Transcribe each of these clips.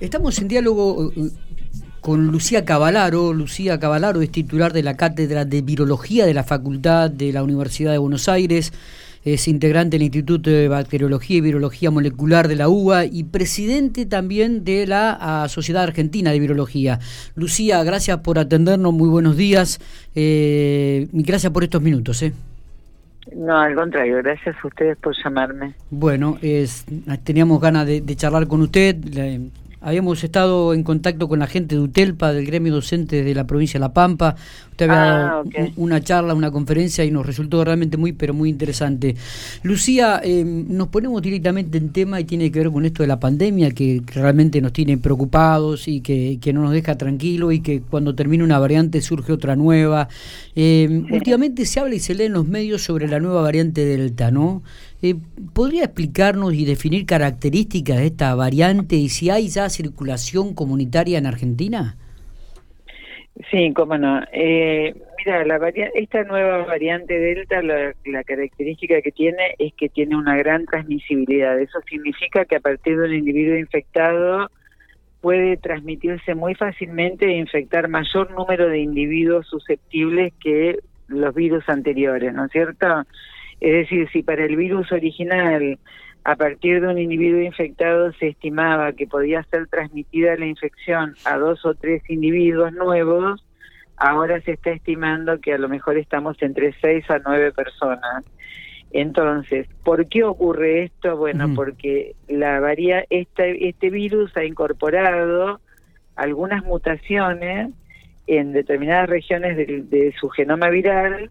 Estamos en diálogo eh, con Lucía Cavalaro. Lucía Cavalaro es titular de la Cátedra de Virología de la Facultad de la Universidad de Buenos Aires. Es integrante del Instituto de Bacteriología y Virología Molecular de la UBA y presidente también de la Sociedad Argentina de Virología. Lucía, gracias por atendernos, muy buenos días eh, y gracias por estos minutos. Eh. No, al contrario, gracias a ustedes por llamarme. Bueno, es, teníamos ganas de, de charlar con usted. Habíamos estado en contacto con la gente de UTELPA, del gremio docente de la provincia de La Pampa. Usted había dado ah, una charla, una conferencia y nos resultó realmente muy, pero muy interesante. Lucía, eh, nos ponemos directamente en tema y tiene que ver con esto de la pandemia, que realmente nos tiene preocupados y que, no nos deja tranquilos y que cuando termina una variante surge otra nueva. Eh, últimamente se habla y se lee en los medios sobre la nueva variante Delta, ¿no? Eh, ¿Podría explicarnos y definir características de esta variante y si hay ya circulación comunitaria en Argentina? Sí, cómo no. Eh, mira, la esta nueva variante Delta, la, característica que tiene es que tiene una gran transmisibilidad. Eso significa que a partir de un individuo infectado puede transmitirse muy fácilmente e infectar mayor número de individuos susceptibles que los virus anteriores, ¿no es cierto? Es decir, si para el virus original, a partir de un individuo infectado, se estimaba que podía ser transmitida la infección a dos o tres individuos nuevos, ahora se está estimando que a lo mejor estamos entre seis a nueve personas. Entonces, ¿por qué ocurre esto? Bueno, porque la varia, este, este virus ha incorporado algunas mutaciones en determinadas regiones de su genoma viral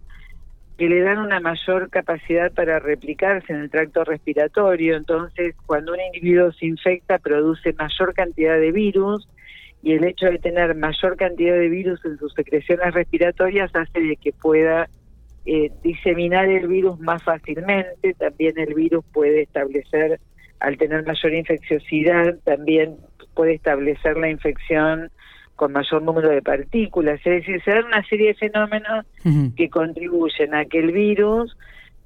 que le dan una mayor capacidad para replicarse en el tracto respiratorio. Entonces, cuando un individuo se infecta, produce mayor cantidad de virus y el hecho de tener mayor cantidad de virus en sus secreciones respiratorias hace de que pueda eh, diseminar el virus más fácilmente. También el virus puede establecer, al tener mayor infecciosidad, también puede establecer la infección con mayor número de partículas, es decir, se dan una serie de fenómenos que contribuyen a que el virus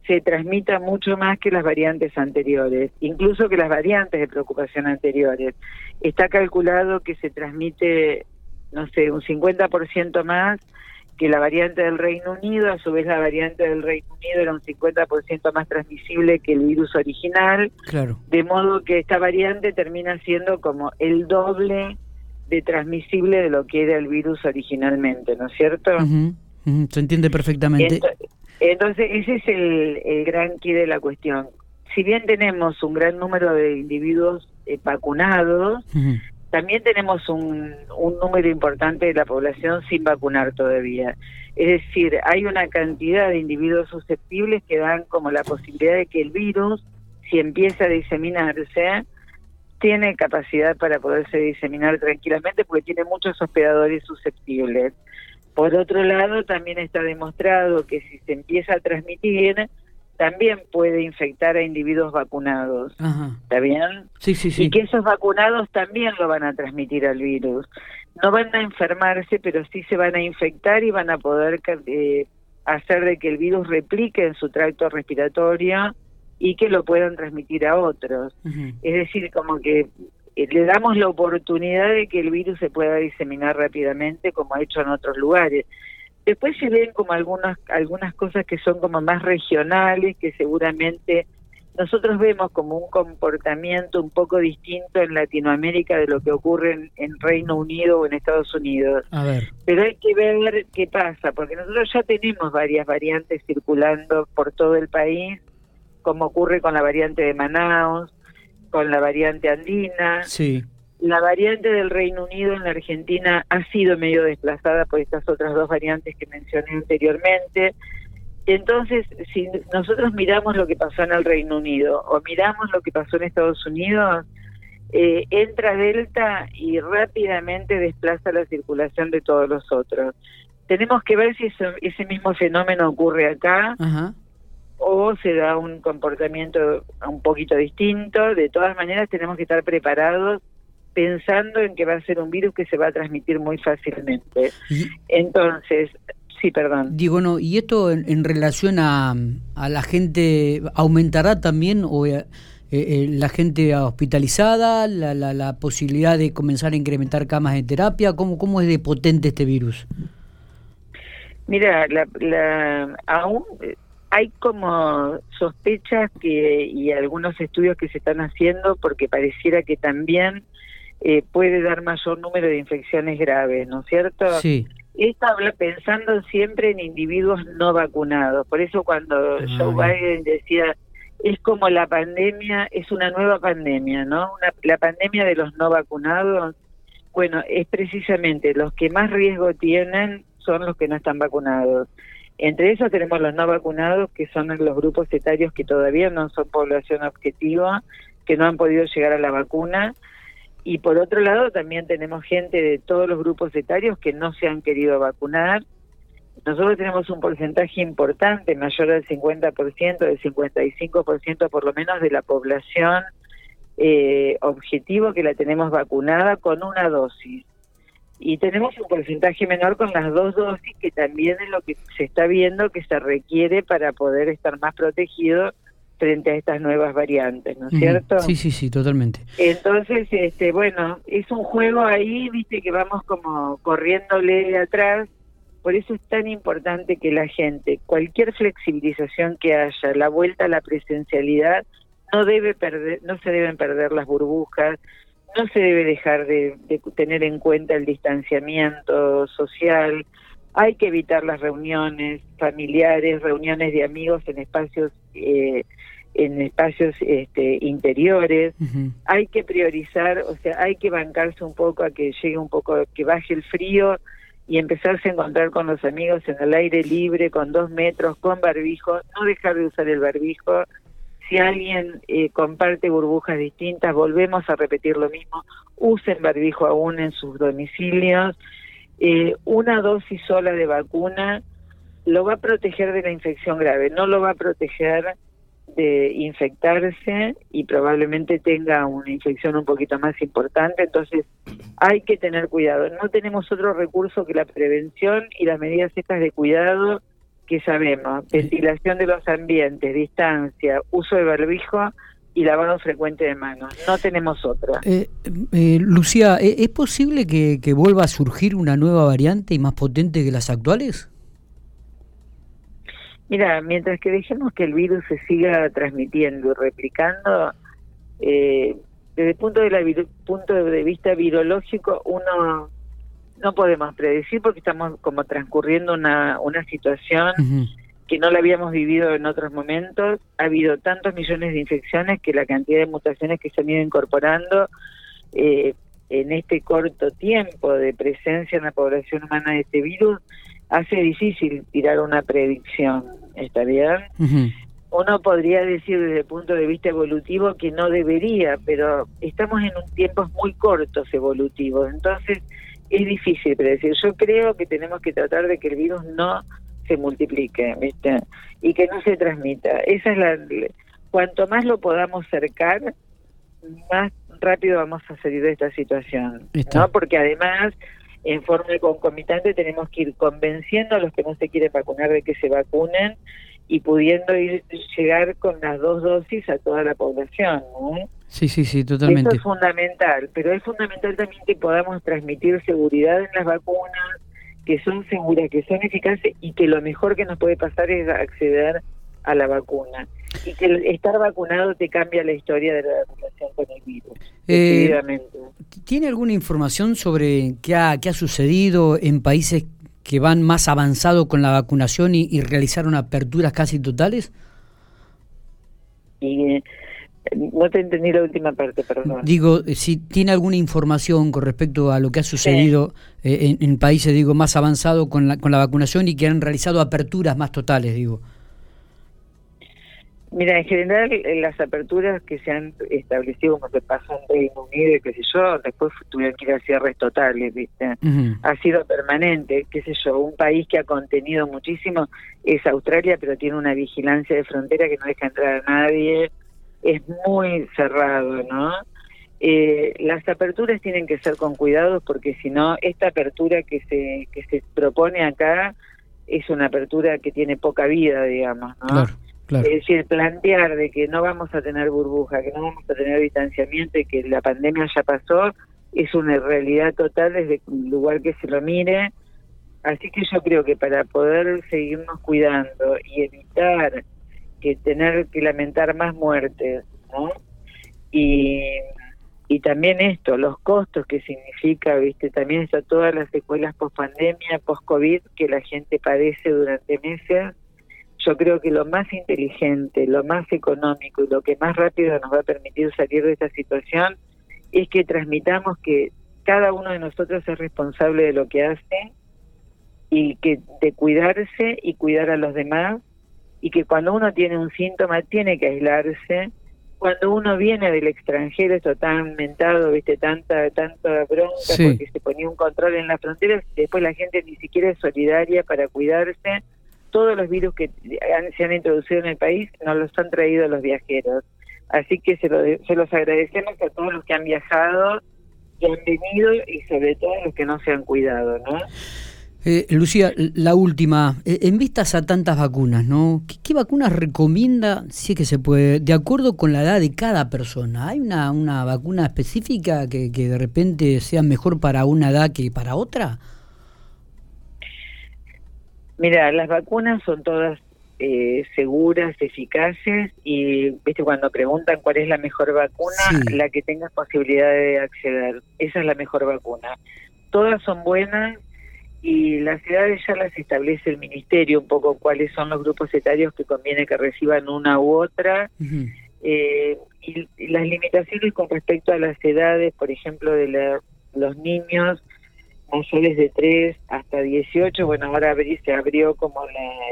se transmita mucho más que las variantes anteriores, incluso que las variantes de preocupación anteriores. Está calculado que se transmite, no sé, un 50% más que la variante del Reino Unido, a su vez la variante del Reino Unido era un 50% más transmisible que el virus original, claro. de modo que esta variante termina siendo como el doble de transmisible de lo que era el virus originalmente, ¿no es cierto? se entiende perfectamente. Entonces, ese es el, gran key de la cuestión. Si bien tenemos un gran número de individuos eh, vacunados, también tenemos un, un número importante de la población sin vacunar todavía. Es decir, hay una cantidad de individuos susceptibles que dan como la posibilidad de que el virus, si empieza a diseminarse, tiene capacidad para poderse diseminar tranquilamente porque tiene muchos hospedadores susceptibles. Por otro lado, también está demostrado que si se empieza a transmitir, también puede infectar a individuos vacunados. ¿Está bien? Sí, sí, sí. Y que esos vacunados también lo van a transmitir al virus. No van a enfermarse, pero sí se van a infectar y van a poder eh, hacer de que el virus replique en su tracto respiratorio y que lo puedan transmitir a otros. Es decir, como que eh, le damos la oportunidad de que el virus se pueda diseminar rápidamente como ha hecho en otros lugares. Después se ven como algunas algunas cosas que son como más regionales, que seguramente nosotros vemos como un comportamiento un poco distinto en Latinoamérica de lo que ocurre en, en, Reino Unido o en Estados Unidos. A ver. Pero hay que ver qué pasa, porque nosotros ya tenemos varias variantes circulando por todo el país como ocurre con la variante de Manaus, con la variante andina. Sí. La variante del Reino Unido en la Argentina ha sido medio desplazada por estas otras dos variantes que mencioné anteriormente. Entonces, si nosotros miramos lo que pasó en el Reino Unido o miramos lo que pasó en Estados Unidos, eh, entra Delta y rápidamente desplaza la circulación de todos los otros. Tenemos que ver si ese mismo fenómeno ocurre acá. Ajá o se da un comportamiento un poquito distinto. De todas maneras, tenemos que estar preparados pensando en que va a ser un virus que se va a transmitir muy fácilmente. Entonces, sí, perdón. Digo, no, ¿y esto en, relación a, a, la gente aumentará también o eh, la gente hospitalizada, la, la, la, posibilidad de comenzar a incrementar camas de terapia? ¿Cómo, cómo es de potente este virus? Mira, la, la, aún hay como sospechas que y algunos estudios que se están haciendo porque pareciera que también eh, puede dar mayor número de infecciones graves, ¿no es cierto? Sí. Esto habla pensando siempre en individuos no vacunados. Por eso cuando ah, Joe Biden decía es como la pandemia, es una nueva pandemia, ¿no? la pandemia de los no vacunados. Bueno, es precisamente los que más riesgo tienen son los que no están vacunados. Entre esos tenemos los no vacunados, que son los grupos etarios que todavía no son población objetiva, que no han podido llegar a la vacuna. Y por otro lado, también tenemos gente de todos los grupos etarios que no se han querido vacunar. Nosotros tenemos un porcentaje importante, mayor del 50%, del 55% por lo menos de la población eh, objetivo que la tenemos vacunada con una dosis y tenemos un porcentaje menor con las dos dosis, que también es lo que se está viendo que se requiere para poder estar más protegido frente a estas nuevas variantes, ¿no es cierto? Sí, sí, sí, totalmente. Entonces, este, bueno, es un juego ahí, viste, que vamos como corriéndole atrás. Por eso es tan importante que la gente, cualquier flexibilización que haya, la vuelta a la presencialidad, no debe perder, no se deben perder las burbujas, no se debe dejar de, tener en cuenta el distanciamiento social, hay que evitar las reuniones familiares, reuniones de amigos en espacios eh, en espacios este, interiores, hay que priorizar, o sea, hay que bancarse un poco a que llegue un poco, que baje el frío y empezarse a encontrar con los amigos en el aire libre, con dos metros, con barbijo, no dejar de usar el barbijo, si alguien eh, comparte burbujas distintas, volvemos a repetir lo mismo, usen barbijo aún en sus domicilios. Eh, una dosis sola de vacuna lo va a proteger de la infección grave, no lo va a proteger de infectarse y probablemente tenga una infección un poquito más importante, entonces hay que tener cuidado. No tenemos otro recurso que la prevención y las medidas estas de cuidado que sabemos, ventilación de los ambientes, distancia, uso de barbijo y lavado frecuente de manos. No tenemos otra. Eh, eh, Lucía, ¿e-, ¿es posible que, vuelva a surgir una nueva variante y más potente que las actuales? Mira, mientras que dejemos que el virus se siga transmitiendo y replicando, eh, desde el punto de, la, punto de vista virológico, uno no podemos predecir porque estamos como transcurriendo una, una situación que no la habíamos vivido en otros momentos. Ha habido tantos millones de infecciones que la cantidad de mutaciones que se han ido incorporando eh, en este corto tiempo de presencia en la población humana de este virus hace difícil tirar una predicción. ¿Está bien? Uno podría decir desde el punto de vista evolutivo que no debería, pero estamos en un tiempos muy cortos evolutivos. Entonces, es difícil predecir. Yo creo que tenemos que tratar de que el virus no se multiplique, ¿viste? Y que no se transmita. Esa es la cuanto más lo podamos cercar, más rápido vamos a salir de esta situación, ¿no? Porque además en forma concomitante tenemos que ir convenciendo a los que no se quieren vacunar de que se vacunen y pudiendo ir llegar con las dos dosis a toda la población, ¿no? Sí, sí, sí, totalmente. Eso es fundamental, pero es fundamental también que podamos transmitir seguridad en las vacunas, que son seguras, que son eficaces y que lo mejor que nos puede pasar es acceder a la vacuna. Y que estar vacunado te cambia la historia de la relación con el virus. Eh, ¿Tiene alguna información sobre qué ha, qué ha sucedido en países que van más avanzados con la vacunación y, y realizaron aperturas casi totales? Y, no te entendí la última parte, perdón. Digo, eh, si tiene alguna información con respecto a lo que ha sucedido eh, en, países, digo, más avanzados con la, con la vacunación y que han realizado aperturas más totales, digo. Mira, en general las aperturas que se han establecido, como se pasó en Reino Unido y qué sé yo, después tuvieron que ir a cierres totales, ¿viste? Ha sido permanente, qué sé yo, un país que ha contenido muchísimo es Australia, pero tiene una vigilancia de frontera que no deja entrar a nadie, es muy cerrado, ¿no? Eh, las aperturas tienen que ser con cuidado porque si no, esta apertura que se, que se propone acá es una apertura que tiene poca vida, digamos, ¿no? Es decir, plantear de que no vamos a tener burbuja, que no vamos a tener distanciamiento y que la pandemia ya pasó, es una realidad total desde el lugar que se lo mire. Así que yo creo que para poder seguirnos cuidando y evitar que tener que lamentar más muertes, ¿no? Y, y también esto, los costos que significa, ¿viste? También está todas las secuelas post pandemia, post COVID que la gente padece durante meses yo creo que lo más inteligente, lo más económico y lo que más rápido nos va a permitir salir de esta situación es que transmitamos que cada uno de nosotros es responsable de lo que hace y que de cuidarse y cuidar a los demás y que cuando uno tiene un síntoma tiene que aislarse. Cuando uno viene del extranjero esto tan mentado viste tanta tanta bronca porque se ponía un control en las fronteras después la gente ni siquiera es solidaria para cuidarse todos los virus que se han introducido en el país nos los han traído los viajeros. Así que se, se los agradecemos a todos los que han viajado, que han venido y sobre todo a los que no se han cuidado, ¿no? Eh, Lucía, la última, eh, en vistas a tantas vacunas, ¿no? ¿Qué, vacunas recomienda, si es que se puede, de acuerdo con la edad de cada persona? ¿Hay una, una vacuna específica que, que de repente sea mejor para una edad que para otra? Mira, las vacunas son todas eh, seguras, eficaces y, viste, cuando preguntan cuál es la mejor vacuna, la que tengas posibilidad de acceder. Esa es la mejor vacuna. Todas son buenas y las edades ya las establece el ministerio, un poco cuáles son los grupos etarios que conviene que reciban una u otra. eh, y, las limitaciones con respecto a las edades, por ejemplo, de los niños, mayores de 3 hasta 18, bueno, ahora se abrió como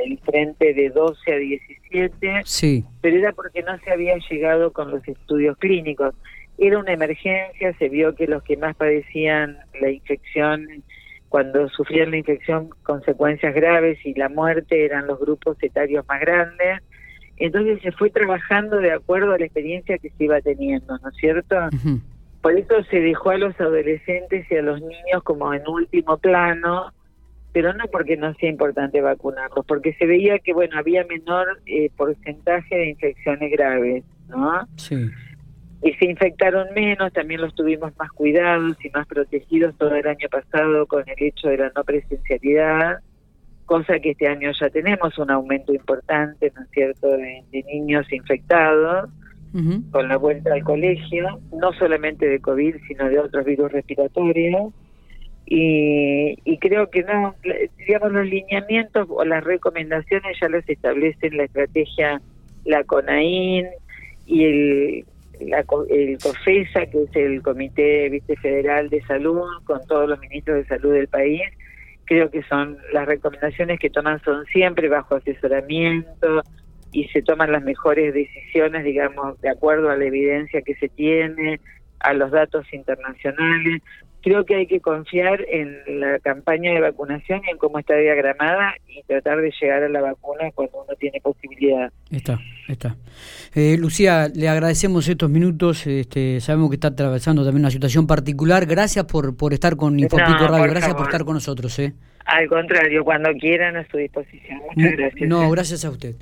el frente de 12 a 17, sí. pero era porque no se había llegado con los estudios clínicos. Era una emergencia, se vio que los que más padecían la infección, cuando sufrían la infección, consecuencias graves y la muerte eran los grupos etarios más grandes. Entonces se fue trabajando de acuerdo a la experiencia que se iba teniendo, ¿no es cierto? Por eso se dejó a los adolescentes y a los niños como en último plano, pero no porque no sea importante vacunarlos, porque se veía que, bueno, había menor eh, porcentaje de infecciones graves, ¿no? Sí. Y se infectaron menos, también los tuvimos más cuidados y más protegidos todo el año pasado con el hecho de la no presencialidad, cosa que este año ya tenemos un aumento importante, ¿no es cierto?, de niños infectados con la vuelta al colegio, no solamente de COVID, sino de otros virus respiratorios. Y, y creo que no, digamos, los lineamientos o las recomendaciones ya los establecen la estrategia, la CONAIN y el, el COFESA, que es el Comité Viste Federal de Salud, con todos los ministros de salud del país. Creo que son las recomendaciones que toman son siempre bajo asesoramiento, y se toman las mejores decisiones, digamos, de acuerdo a la evidencia que se tiene, a los datos internacionales. Creo que hay que confiar en la campaña de vacunación y en cómo está diagramada y tratar de llegar a la vacuna cuando uno tiene posibilidad. Está, está. Eh, Lucía, le agradecemos estos minutos. Este, sabemos que está atravesando también una situación particular. Gracias por, por estar con Infopico Radio. Gracias por estar con nosotros. ¿eh? Al contrario, cuando quieran a su disposición. Muchas gracias. No, gracias a usted.